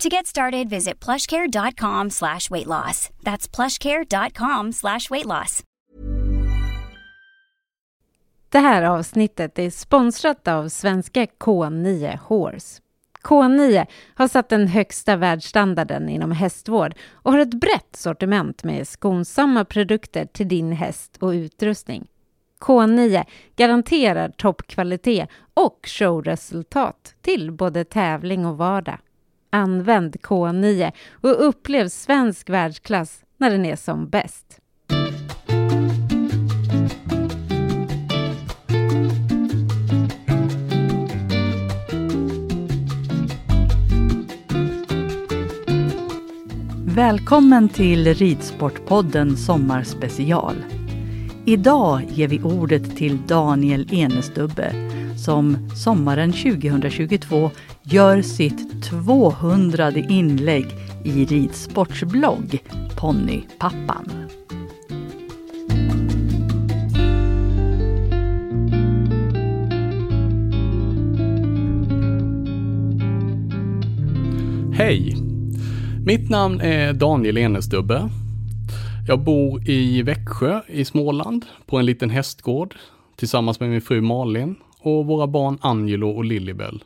To get started, visit plushcare.com slash weight loss. That's plushcare.com slash weight loss. Det här avsnittet är sponsrat av svenska K9 Horse. K9 har satt den högsta världsstandarden inom hästvård och har ett brett sortiment med skonsamma produkter till din häst och utrustning. K9 garanterar toppkvalitet och showresultat till både tävling och vardag. Använd K9 och upplev svensk världsklass när den är som bäst. Välkommen till Ridsportpodden Sommarspecial. Idag ger vi ordet till Daniel Enestubbe som sommaren 2022 gör sitt 200 inlägg i ridsportsblogg Ponnypappan. Hej! Mitt namn är Daniel Enestubbe. Jag bor i Växjö i Småland på en liten hästgård tillsammans med min fru Malin och våra barn Angelo och Lilibel.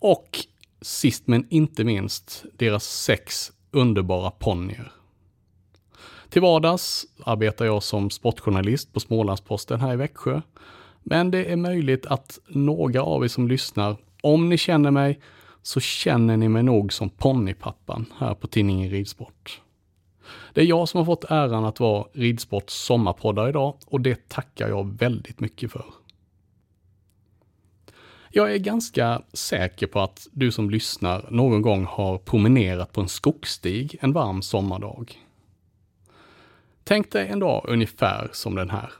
Och sist men inte minst deras sex underbara ponnyer. Till vardags arbetar jag som sportjournalist på Smålandsposten här i Växjö. Men det är möjligt att några av er som lyssnar, om ni känner mig, så känner ni mig nog som ponnypappan här på tidningen Ridsport. Det är jag som har fått äran att vara Ridsports sommarpoddare idag och det tackar jag väldigt mycket för. Jag är ganska säker på att du som lyssnar någon gång har promenerat på en skogsstig en varm sommardag. Tänk dig en dag ungefär som den här.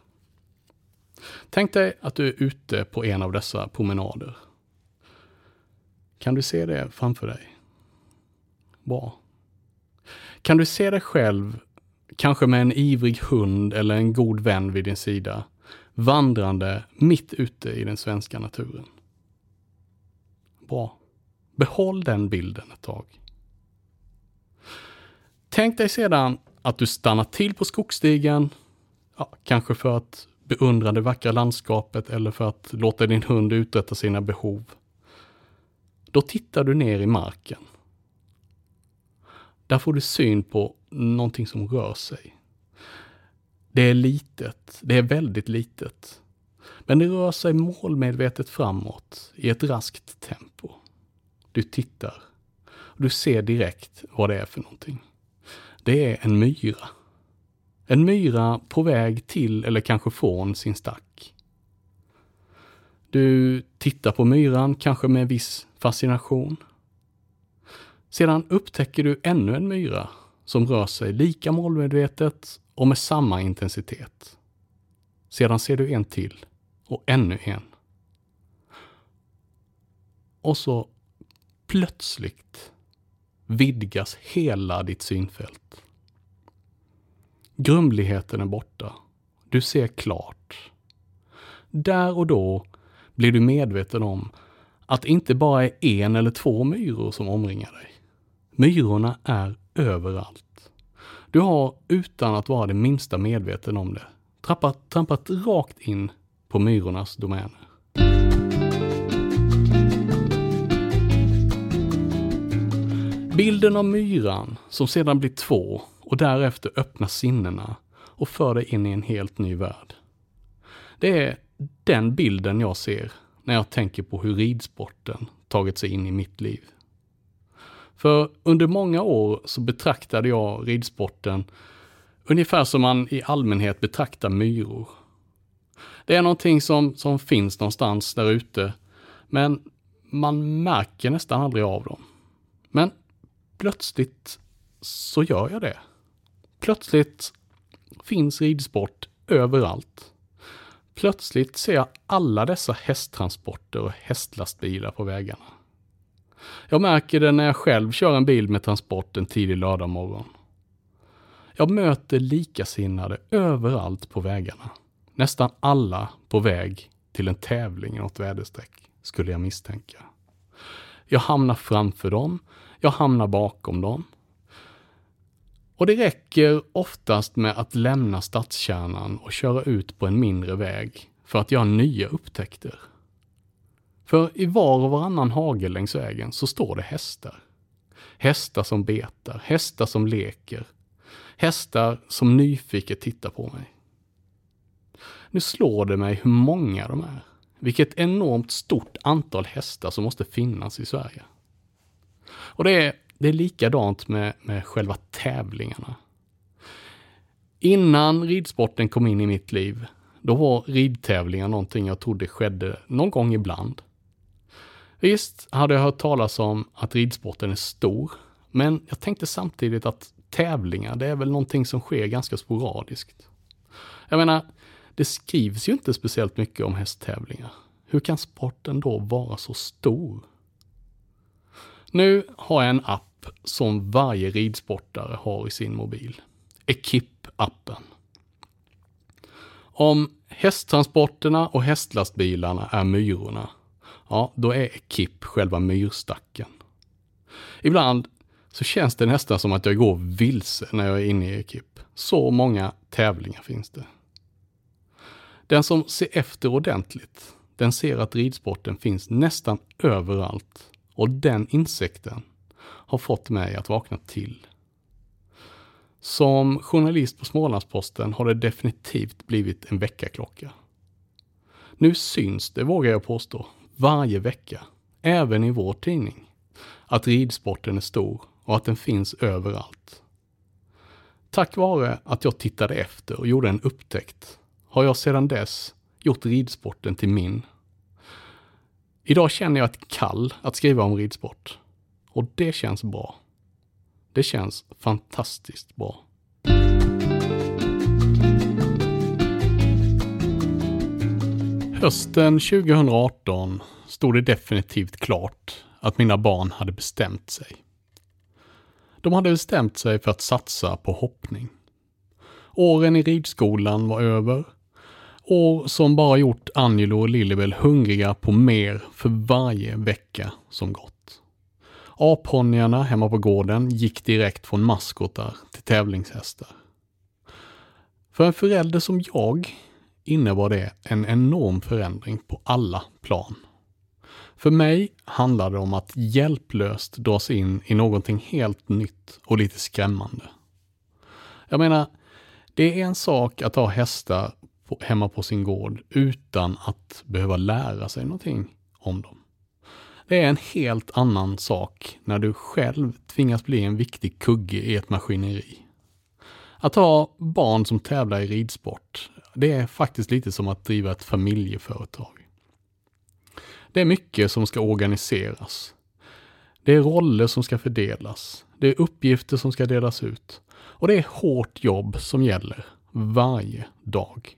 Tänk dig att du är ute på en av dessa promenader. Kan du se det framför dig? Bra. Kan du se dig själv, kanske med en ivrig hund eller en god vän vid din sida, vandrande mitt ute i den svenska naturen? Bra. Behåll den bilden ett tag. Tänk dig sedan att du stannar till på skogsstigen, ja, kanske för att beundra det vackra landskapet eller för att låta din hund uträtta sina behov. Då tittar du ner i marken. Där får du syn på någonting som rör sig. Det är litet, det är väldigt litet. Men det rör sig målmedvetet framåt i ett raskt tempo. Du tittar. Och du ser direkt vad det är för någonting. Det är en myra. En myra på väg till eller kanske från sin stack. Du tittar på myran, kanske med viss fascination. Sedan upptäcker du ännu en myra som rör sig lika målmedvetet och med samma intensitet. Sedan ser du en till och ännu en. Och så plötsligt vidgas hela ditt synfält. Grumligheten är borta Du ser klart. Där och då blir du medveten om att det inte bara är en eller två myror som omringar dig. Myrorna är överallt. Du har, utan att vara det minsta medveten om det, trampat, trampat rakt in på myrornas domäner. Bilden av myran som sedan blir två och därefter öppnar sinnena och för dig in i en helt ny värld. Det är den bilden jag ser när jag tänker på hur ridsporten tagit sig in i mitt liv. För under många år så betraktade jag ridsporten ungefär som man i allmänhet betraktar myror. Det är någonting som, som finns någonstans där ute, men man märker nästan aldrig av dem. Men plötsligt så gör jag det. Plötsligt finns ridsport överallt. Plötsligt ser jag alla dessa hästtransporter och hästlastbilar på vägarna. Jag märker det när jag själv kör en bil med transport en tidig lördagmorgon. Jag möter likasinnade överallt på vägarna. Nästan alla på väg till en tävling i något väderstreck, skulle jag misstänka. Jag hamnar framför dem, jag hamnar bakom dem. Och det räcker oftast med att lämna stadskärnan och köra ut på en mindre väg för att göra nya upptäckter. För i var och varannan hage längs vägen så står det hästar. Hästar som betar, hästar som leker, hästar som nyfiket tittar på mig. Nu slår det mig hur många de är. Vilket enormt stort antal hästar som måste finnas i Sverige. Och det är, det är likadant med, med själva tävlingarna. Innan ridsporten kom in i mitt liv, då var ridtävlingar någonting jag trodde skedde någon gång ibland. Visst hade jag hört talas om att ridsporten är stor, men jag tänkte samtidigt att tävlingar, det är väl någonting som sker ganska sporadiskt. Jag menar, det skrivs ju inte speciellt mycket om hästtävlingar. Hur kan sporten då vara så stor? Nu har jag en app som varje ridsportare har i sin mobil. Ekip-appen. Om hästtransporterna och hästlastbilarna är myrorna, ja, då är Ekip själva myrstacken. Ibland så känns det nästan som att jag går vilse när jag är inne i Ekip. Så många tävlingar finns det. Den som ser efter ordentligt, den ser att ridsporten finns nästan överallt och den insikten har fått mig att vakna till. Som journalist på Smålandsposten har det definitivt blivit en väckarklocka. Nu syns det, vågar jag påstå, varje vecka, även i vår tidning, att ridsporten är stor och att den finns överallt. Tack vare att jag tittade efter och gjorde en upptäckt har jag sedan dess gjort ridsporten till min. Idag känner jag ett kall att skriva om ridsport. Och det känns bra. Det känns fantastiskt bra. Hösten 2018 stod det definitivt klart att mina barn hade bestämt sig. De hade bestämt sig för att satsa på hoppning. Åren i ridskolan var över År som bara gjort Angelo och Lillebel hungriga på mer för varje vecka som gått. Apponnyarna hemma på gården gick direkt från maskotar till tävlingshästar. För en förälder som jag innebar det en enorm förändring på alla plan. För mig handlade det om att hjälplöst dras in i någonting helt nytt och lite skrämmande. Jag menar, det är en sak att ha hästar på, hemma på sin gård utan att behöva lära sig någonting om dem. Det är en helt annan sak när du själv tvingas bli en viktig kugge i ett maskineri. Att ha barn som tävlar i ridsport, det är faktiskt lite som att driva ett familjeföretag. Det är mycket som ska organiseras. Det är roller som ska fördelas. Det är uppgifter som ska delas ut. Och det är hårt jobb som gäller varje dag.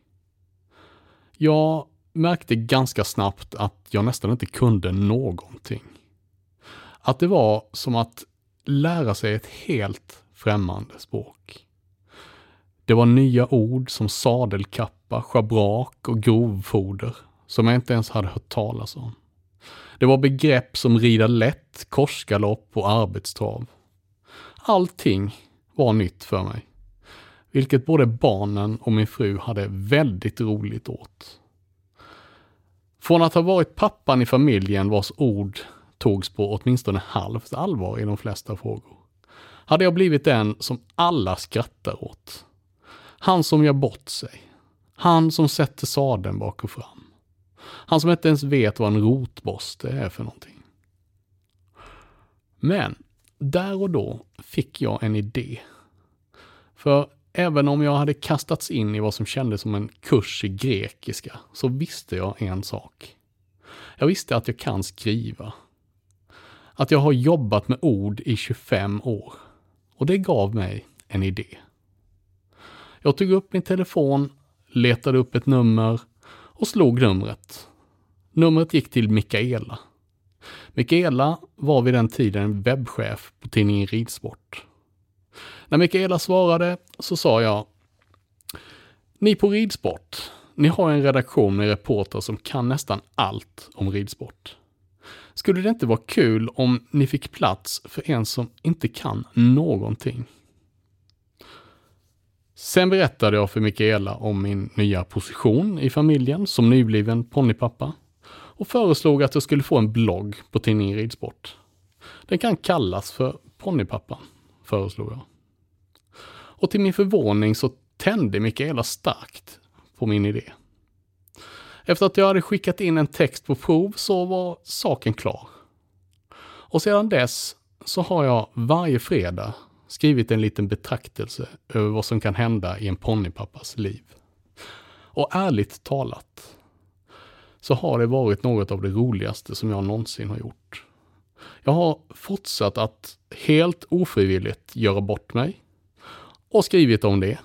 Jag märkte ganska snabbt att jag nästan inte kunde någonting. Att det var som att lära sig ett helt främmande språk. Det var nya ord som sadelkappa schabrak och grovfoder som jag inte ens hade hört talas om. Det var begrepp som rida lätt, korsgalopp och arbetstrav. Allting var nytt för mig. Vilket både barnen och min fru hade väldigt roligt åt. Från att ha varit pappan i familjen vars ord togs på åtminstone halvt allvar i de flesta frågor, hade jag blivit den som alla skrattar åt. Han som gör bort sig. Han som sätter sadeln bak och fram. Han som inte ens vet vad en rotborste är för någonting. Men där och då fick jag en idé. För även om jag hade kastats in i vad som kändes som en kurs i grekiska, så visste jag en sak. Jag visste att jag kan skriva. Att jag har jobbat med ord i 25 år. Och det gav mig en idé. Jag tog upp min telefon, letade upp ett nummer och slog numret. Numret gick till Mikaela. Mikaela var vid den tiden webbchef på tidningen Ridsport. När Mikaela svarade så sa jag Ni på Ridsport, ni har en redaktion med reportrar som kan nästan allt om ridsport. Skulle det inte vara kul om ni fick plats för en som inte kan någonting? Sen berättade jag för Mikaela om min nya position i familjen som nybliven ponnypappa och föreslog att jag skulle få en blogg på tidningen Ridsport. Den kan kallas för Ponnypappan, föreslog jag. Och till min förvåning så tände Mikaela starkt på min idé. Efter att jag hade skickat in en text på prov så var saken klar. Och sedan dess så har jag varje fredag skrivit en liten betraktelse över vad som kan hända i en ponnypappas liv. Och ärligt talat så har det varit något av det roligaste som jag någonsin har gjort. Jag har fortsatt att helt ofrivilligt göra bort mig och skrivit om det.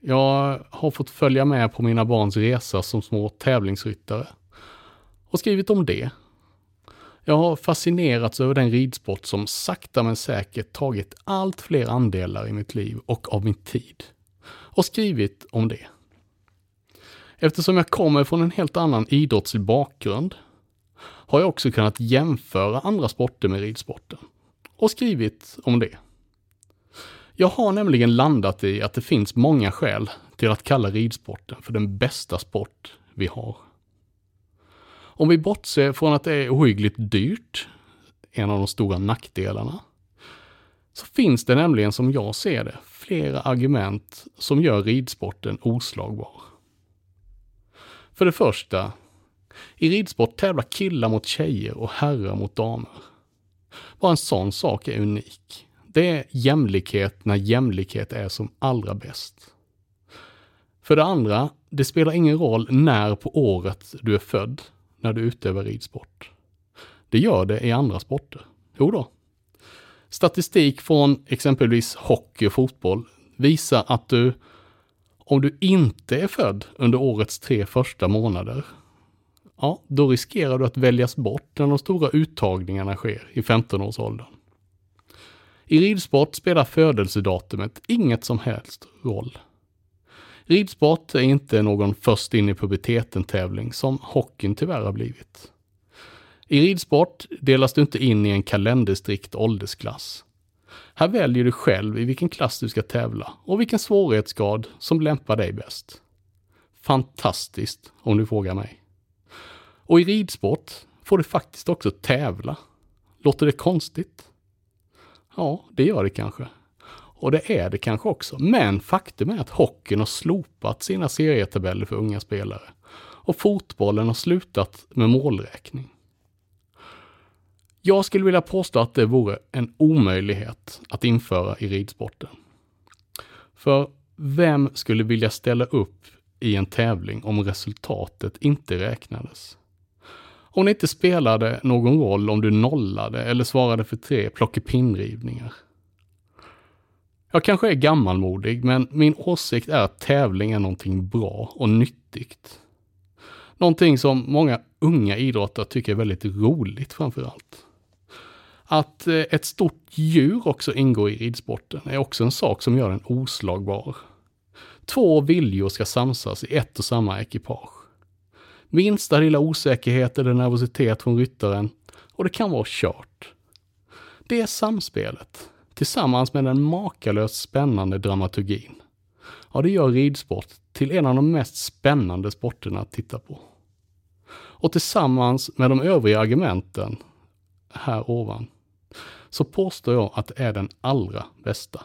Jag har fått följa med på mina barns resa som små tävlingsryttare och skrivit om det. Jag har fascinerats över den ridsport som sakta men säkert tagit allt fler andelar i mitt liv och av min tid och skrivit om det. Eftersom jag kommer från en helt annan idrottslig bakgrund har jag också kunnat jämföra andra sporter med ridsporten och skrivit om det. Jag har nämligen landat i att det finns många skäl till att kalla ridsporten för den bästa sport vi har. Om vi bortser från att det är ohyggligt dyrt, en av de stora nackdelarna, så finns det nämligen som jag ser det flera argument som gör ridsporten oslagbar. För det första, i ridsport tävlar killar mot tjejer och herrar mot damer. Bara en sån sak är unik. Det är jämlikhet när jämlikhet är som allra bäst. För det andra, det spelar ingen roll när på året du är född när du utövar ridsport. Det gör det i andra sporter. Jo då. Statistik från exempelvis hockey och fotboll visar att du om du inte är född under årets tre första månader, ja, då riskerar du att väljas bort när de stora uttagningarna sker i 15-årsåldern. I ridsport spelar födelsedatumet inget som helst roll. Ridsport är inte någon först in i puberteten-tävling som hockeyn tyvärr har blivit. I ridsport delas du inte in i en kalenderstrikt åldersklass. Här väljer du själv i vilken klass du ska tävla och vilken svårighetsgrad som lämpar dig bäst. Fantastiskt om du frågar mig. Och i ridsport får du faktiskt också tävla. Låter det konstigt? Ja, det gör det kanske. Och det är det kanske också. Men faktum är att hockeyn har slopat sina serietabeller för unga spelare. Och fotbollen har slutat med målräkning. Jag skulle vilja påstå att det vore en omöjlighet att införa i ridsporten. För vem skulle vilja ställa upp i en tävling om resultatet inte räknades? Om det inte spelade någon roll om du nollade eller svarade för tre plockepinnrivningar. Jag kanske är gammalmodig, men min åsikt är att tävling är någonting bra och nyttigt. Någonting som många unga idrottare tycker är väldigt roligt framför allt. Att eh, ett stort djur också ingår i ridsporten är också en sak som gör den oslagbar. Två viljor ska samsas i ett och samma ekipage. Minsta lilla osäkerhet eller nervositet från ryttaren och det kan vara kört. Det är samspelet, tillsammans med den makalöst spännande dramaturgin, ja det gör ridsport till en av de mest spännande sporterna att titta på. Och tillsammans med de övriga argumenten här ovan, så påstår jag att det är den allra bästa.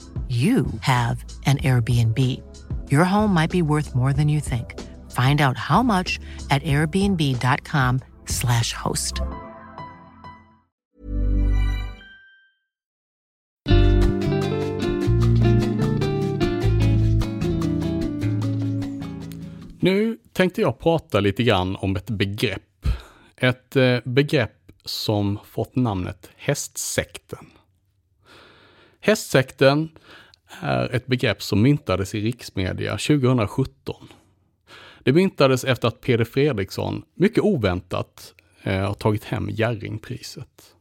you have an Airbnb. Your home might be worth more than you think. Find out how much at airbnb.com/slash host. Nu tänkte jag prata lite grann om ett begrepp. Ett eh, begrepp som fått namnet hästsekten. Hästsekten är ett begrepp som myntades i riksmedia 2017. Det myntades efter att Peder Fredriksson, mycket oväntat, eh, har tagit hem Jerringpriset.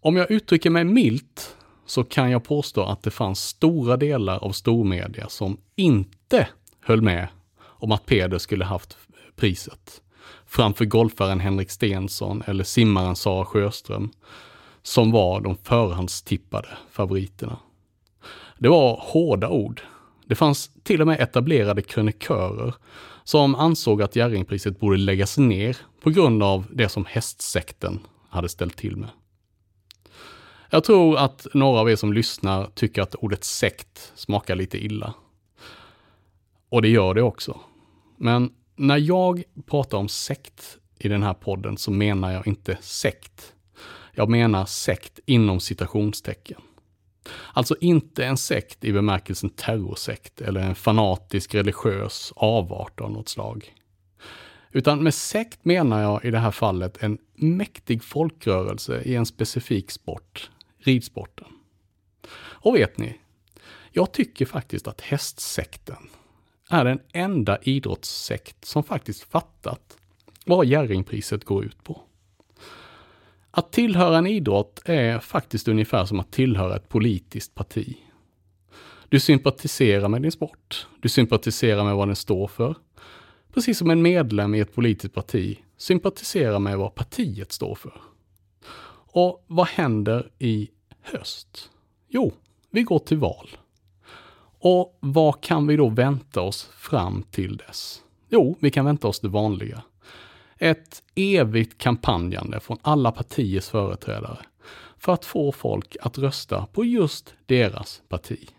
Om jag uttrycker mig milt så kan jag påstå att det fanns stora delar av stormedia som inte höll med om att Peder skulle haft priset framför golfaren Henrik Stensson eller simmaren Sara Sjöström som var de förhandstippade favoriterna. Det var hårda ord. Det fanns till och med etablerade krönikörer som ansåg att Jerringpriset borde läggas ner på grund av det som hästsekten hade ställt till med. Jag tror att några av er som lyssnar tycker att ordet sekt smakar lite illa. Och det gör det också. Men när jag pratar om sekt i den här podden så menar jag inte sekt. Jag menar sekt inom citationstecken. Alltså inte en sekt i bemärkelsen terrorsekt eller en fanatisk religiös avart av något slag. Utan med sekt menar jag i det här fallet en mäktig folkrörelse i en specifik sport, ridsporten. Och vet ni? Jag tycker faktiskt att hästsekten är den enda idrottssekt som faktiskt fattat vad Jerringpriset går ut på. Att tillhöra en idrott är faktiskt ungefär som att tillhöra ett politiskt parti. Du sympatiserar med din sport. Du sympatiserar med vad den står för. Precis som en medlem i ett politiskt parti sympatiserar med vad partiet står för. Och vad händer i höst? Jo, vi går till val. Och vad kan vi då vänta oss fram till dess? Jo, vi kan vänta oss det vanliga. Ett evigt kampanjande från alla partiers företrädare för att få folk att rösta på just deras parti.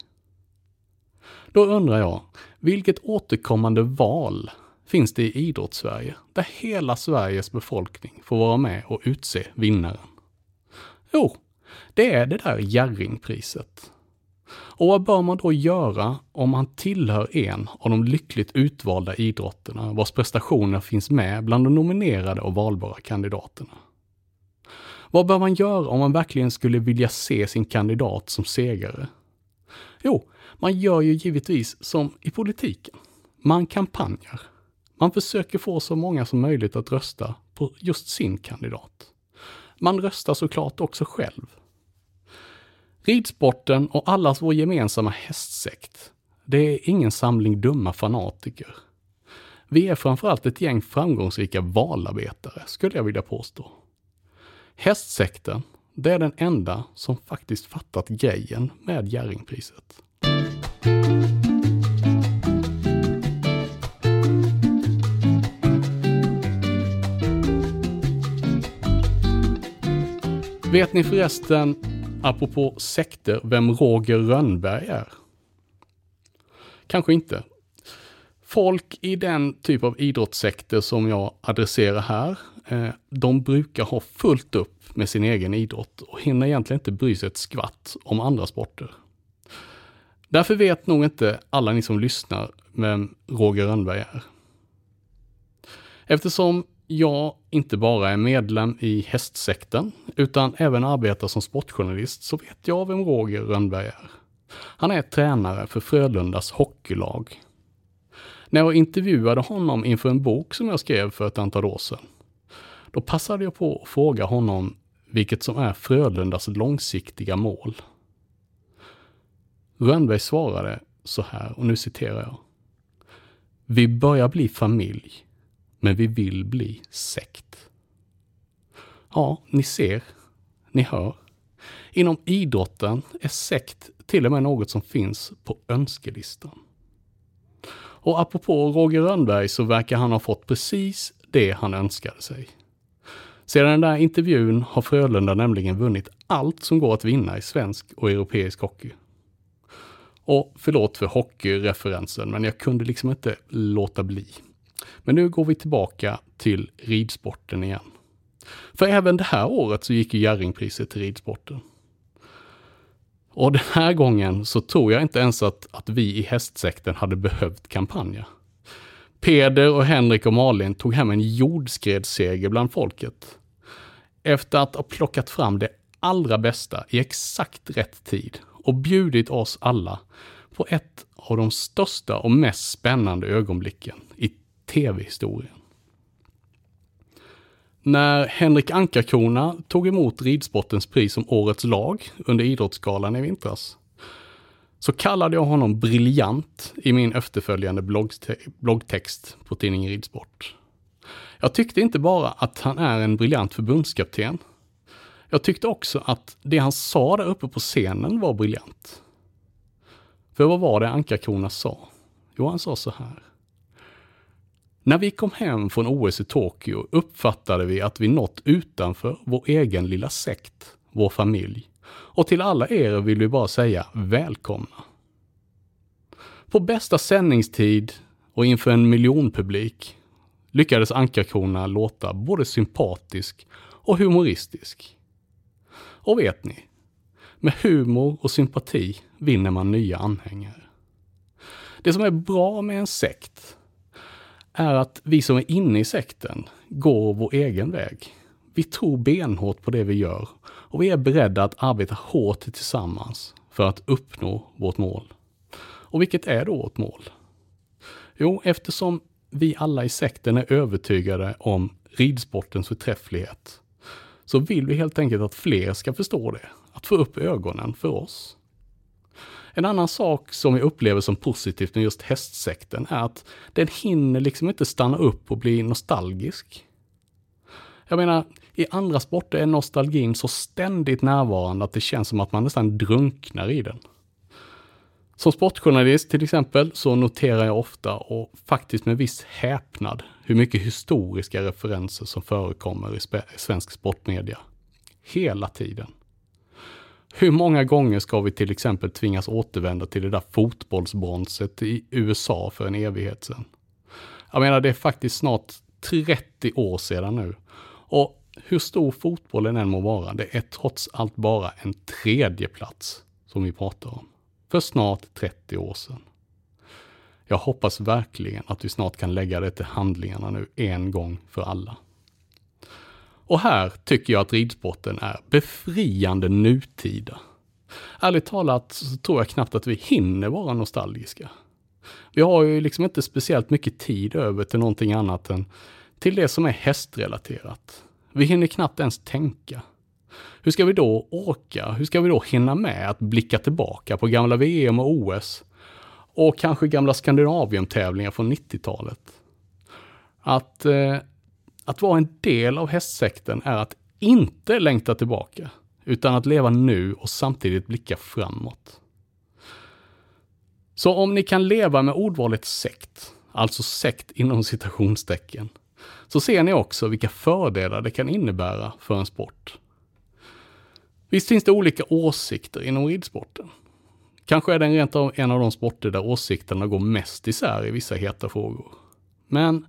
Då undrar jag, vilket återkommande val finns det i idrottssverige där hela Sveriges befolkning får vara med och utse vinnaren? Jo, det är det där Jerringpriset. Och vad bör man då göra om man tillhör en av de lyckligt utvalda idrotterna vars prestationer finns med bland de nominerade och valbara kandidaterna? Vad bör man göra om man verkligen skulle vilja se sin kandidat som segrare? Jo, man gör ju givetvis som i politiken. Man kampanjar. Man försöker få så många som möjligt att rösta på just sin kandidat. Man röstar såklart också själv. Ridsporten och allas vår gemensamma hästsekt, det är ingen samling dumma fanatiker. Vi är framförallt ett gäng framgångsrika valarbetare, skulle jag vilja påstå. Hästsekten, det är den enda som faktiskt fattat grejen med Jerringpriset. Vet ni förresten, apropå sekter, vem Roger Rönnberg är? Kanske inte. Folk i den typ av idrottssekter som jag adresserar här, eh, de brukar ha fullt upp med sin egen idrott och hinner egentligen inte bry sig ett skvatt om andra sporter. Därför vet nog inte alla ni som lyssnar vem Roger Rönnberg är. Eftersom jag inte bara är medlem i hästsekten, utan även arbetar som sportjournalist, så vet jag vem Roger Rönnberg är. Han är tränare för Frölundas hockeylag. När jag intervjuade honom inför en bok som jag skrev för ett antal år sedan, då passade jag på att fråga honom vilket som är Frölundas långsiktiga mål. Rönnberg svarade så här, och nu citerar jag. Vi börjar bli familj, men vi vill bli sekt. Ja, ni ser, ni hör. Inom idrotten är sekt till och med något som finns på önskelistan. Och apropå Roger Rönnberg så verkar han ha fått precis det han önskade sig. Sedan den där intervjun har Frölunda nämligen vunnit allt som går att vinna i svensk och europeisk hockey. Och förlåt för hockeyreferensen, men jag kunde liksom inte låta bli. Men nu går vi tillbaka till ridsporten igen. För även det här året så gick ju Jerringpriset till ridsporten. Och den här gången så tror jag inte ens att, att vi i hästsekten hade behövt kampanja. Peder och Henrik och Malin tog hem en jordskredsseger bland folket. Efter att ha plockat fram det allra bästa i exakt rätt tid och bjudit oss alla på ett av de största och mest spännande ögonblicken i tv-historien. När Henrik Ankarkrona tog emot ridsportens pris som Årets lag under Idrottsgalan i vintras, så kallade jag honom briljant i min efterföljande bloggte bloggtext på tidningen Ridsport. Jag tyckte inte bara att han är en briljant förbundskapten. Jag tyckte också att det han sa där uppe på scenen var briljant. För vad var det Ankarkrona sa? Jo, han sa så här. När vi kom hem från OS i Tokyo uppfattade vi att vi nått utanför vår egen lilla sekt, vår familj. Och till alla er vill vi bara säga välkomna. På bästa sändningstid och inför en miljonpublik lyckades Ankarkrona låta både sympatisk och humoristisk. Och vet ni? Med humor och sympati vinner man nya anhängare. Det som är bra med en sekt är att vi som är inne i sekten går vår egen väg. Vi tror benhårt på det vi gör och vi är beredda att arbeta hårt tillsammans för att uppnå vårt mål. Och vilket är då vårt mål? Jo, eftersom vi alla i sekten är övertygade om ridsportens förträfflighet, så vill vi helt enkelt att fler ska förstå det. Att få upp ögonen för oss. En annan sak som jag upplever som positivt med just hästsekten är att den hinner liksom inte stanna upp och bli nostalgisk. Jag menar, i andra sporter är nostalgin så ständigt närvarande att det känns som att man nästan drunknar i den. Som sportjournalist till exempel så noterar jag ofta och faktiskt med viss häpnad hur mycket historiska referenser som förekommer i svensk sportmedia. Hela tiden. Hur många gånger ska vi till exempel tvingas återvända till det där fotbollsbronset i USA för en evighet sedan? Jag menar, det är faktiskt snart 30 år sedan nu. Och hur stor fotbollen än må vara, det är trots allt bara en tredje plats som vi pratar om. För snart 30 år sedan. Jag hoppas verkligen att vi snart kan lägga det till handlingarna nu en gång för alla. Och här tycker jag att ridsporten är befriande nutida. Ärligt talat så tror jag knappt att vi hinner vara nostalgiska. Vi har ju liksom inte speciellt mycket tid över till någonting annat än till det som är hästrelaterat. Vi hinner knappt ens tänka. Hur ska vi då orka? Hur ska vi då hinna med att blicka tillbaka på gamla VM och OS? Och kanske gamla Skandinavium-tävlingar från 90-talet? Att, eh, att vara en del av hästsekten är att inte längta tillbaka, utan att leva nu och samtidigt blicka framåt. Så om ni kan leva med ordvalet sekt, alltså sekt inom citationstecken, så ser ni också vilka fördelar det kan innebära för en sport. Visst finns det olika åsikter inom ridsporten. Kanske är den rent av en av de sporter där åsikterna går mest isär i vissa heta frågor. Men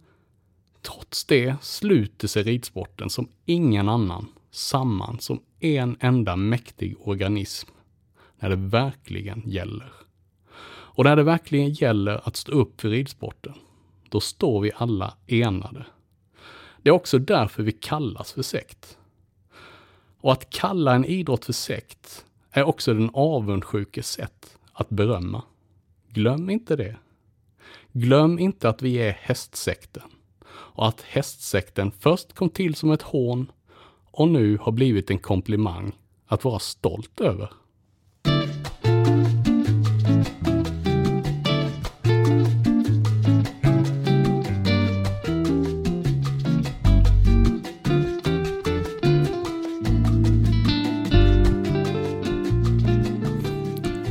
trots det sluter sig ridsporten som ingen annan samman som en enda mäktig organism när det verkligen gäller. Och när det verkligen gäller att stå upp för ridsporten, då står vi alla enade. Det är också därför vi kallas för sekt. Och att kalla en idrott för sekt är också den avundsjukes sätt att berömma. Glöm inte det. Glöm inte att vi är hästsekten och att hästsekten först kom till som ett hån och nu har blivit en komplimang att vara stolt över.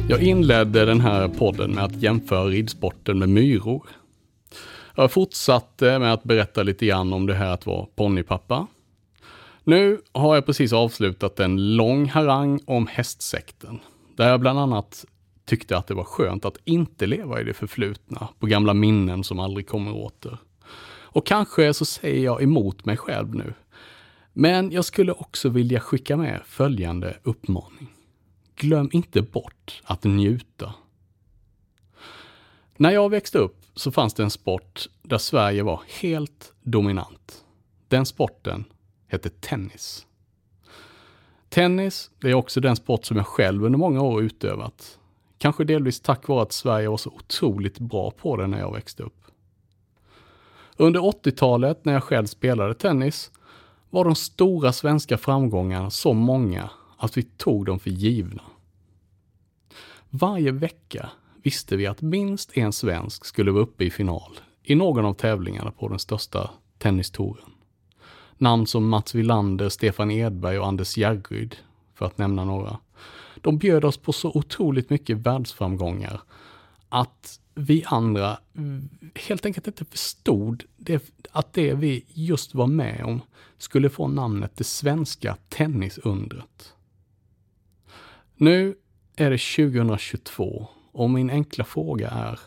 Jag inledde den här podden med att jämföra ridsporten med myror. Jag fortsatte med att berätta lite grann om det här att vara ponnypappa. Nu har jag precis avslutat en lång harang om hästsekten, där jag bland annat tyckte att det var skönt att inte leva i det förflutna, på gamla minnen som aldrig kommer åter. Och kanske så säger jag emot mig själv nu. Men jag skulle också vilja skicka med följande uppmaning glöm inte bort att njuta. När jag växte upp så fanns det en sport där Sverige var helt dominant. Den sporten hette tennis. Tennis, det är också den sport som jag själv under många år utövat. Kanske delvis tack vare att Sverige var så otroligt bra på det när jag växte upp. Under 80-talet när jag själv spelade tennis var de stora svenska framgångarna så många att vi tog dem för givna. Varje vecka visste vi att minst en svensk skulle vara uppe i final i någon av tävlingarna på den största tennistouren. Namn som Mats Wilander, Stefan Edberg och Anders Järryd, för att nämna några. De bjöd oss på så otroligt mycket världsframgångar att vi andra helt enkelt inte förstod det, att det vi just var med om skulle få namnet det svenska tennisundret. Nu är det 2022 och min enkla fråga är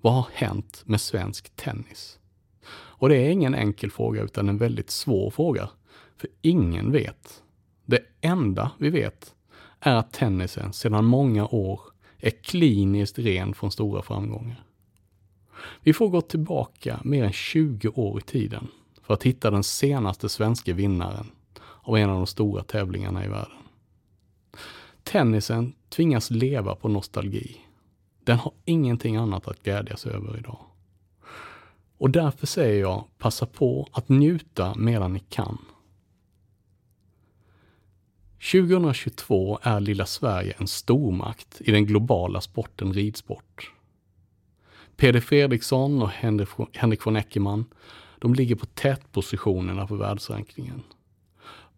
vad har hänt med svensk tennis? Och det är ingen enkel fråga utan en väldigt svår fråga. För ingen vet. Det enda vi vet är att tennisen sedan många år är kliniskt ren från stora framgångar. Vi får gå tillbaka mer än 20 år i tiden för att hitta den senaste svenska vinnaren av en av de stora tävlingarna i världen. Tennisen tvingas leva på nostalgi. Den har ingenting annat att glädjas över idag. Och därför säger jag, passa på att njuta medan ni kan. 2022 är lilla Sverige en stormakt i den globala sporten ridsport. Peder Fredriksson och Henrik von Eckermann, de ligger på tätpositionerna på världsrankingen.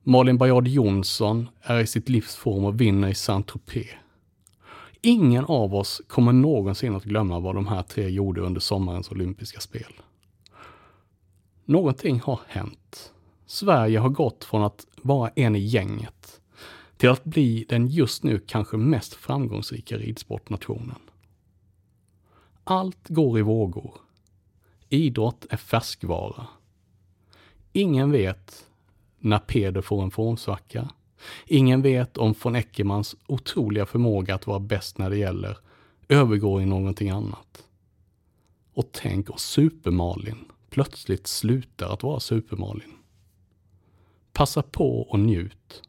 Malin Bajard Jonsson är i sitt livs form och vinner i Saint-Tropez. Ingen av oss kommer någonsin att glömma vad de här tre gjorde under sommarens olympiska spel. Någonting har hänt. Sverige har gått från att vara en i gänget till att bli den just nu kanske mest framgångsrika ridsportnationen. Allt går i vågor. Idrott är färskvara. Ingen vet när Peder får en formsvacka. Ingen vet om von Eckermans otroliga förmåga att vara bäst när det gäller övergår i någonting annat. Och tänk om Super-Malin plötsligt slutar att vara Super-Malin. Passa på och njut.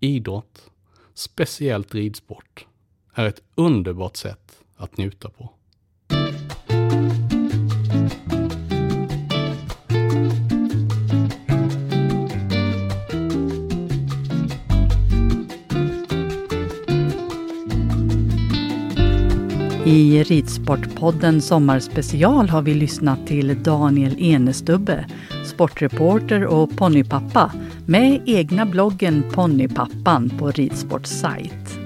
Idrott, speciellt ridsport, är ett underbart sätt att njuta på. I Ridsportpodden Sommarspecial har vi lyssnat till Daniel Enestubbe, sportreporter och ponnypappa med egna bloggen Ponnypappan på Ridsports sajt.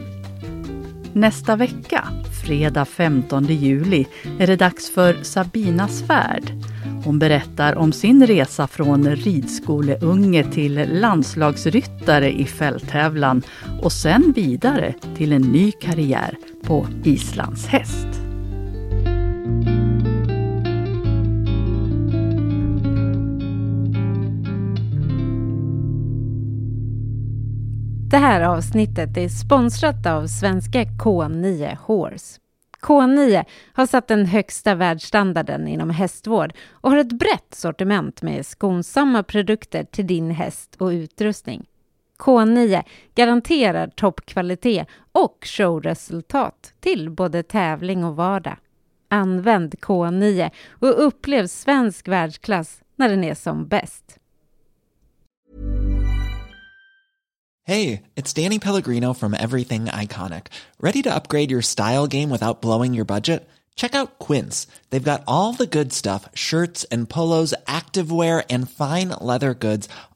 Nästa vecka, fredag 15 juli, är det dags för Sabinas färd. Hon berättar om sin resa från ridskoleunge till landslagsryttare i fälttävlan och sen vidare till en ny karriär på Islands häst. Det här avsnittet är sponsrat av svenska K9 Horse. K9 har satt den högsta världsstandarden inom hästvård och har ett brett sortiment med skonsamma produkter till din häst och utrustning. K9 garanterar toppkvalitet och showresultat till både tävling och vardag. Använd K9 och upplev svensk världsklass när den är som bäst. Hej, det är Danny Pellegrino från Everything Iconic. Ready to upgrade your style game without blowing your budget? Check out Quince. They've got all the good stuff, shirts and polos, activewear and fine leather goods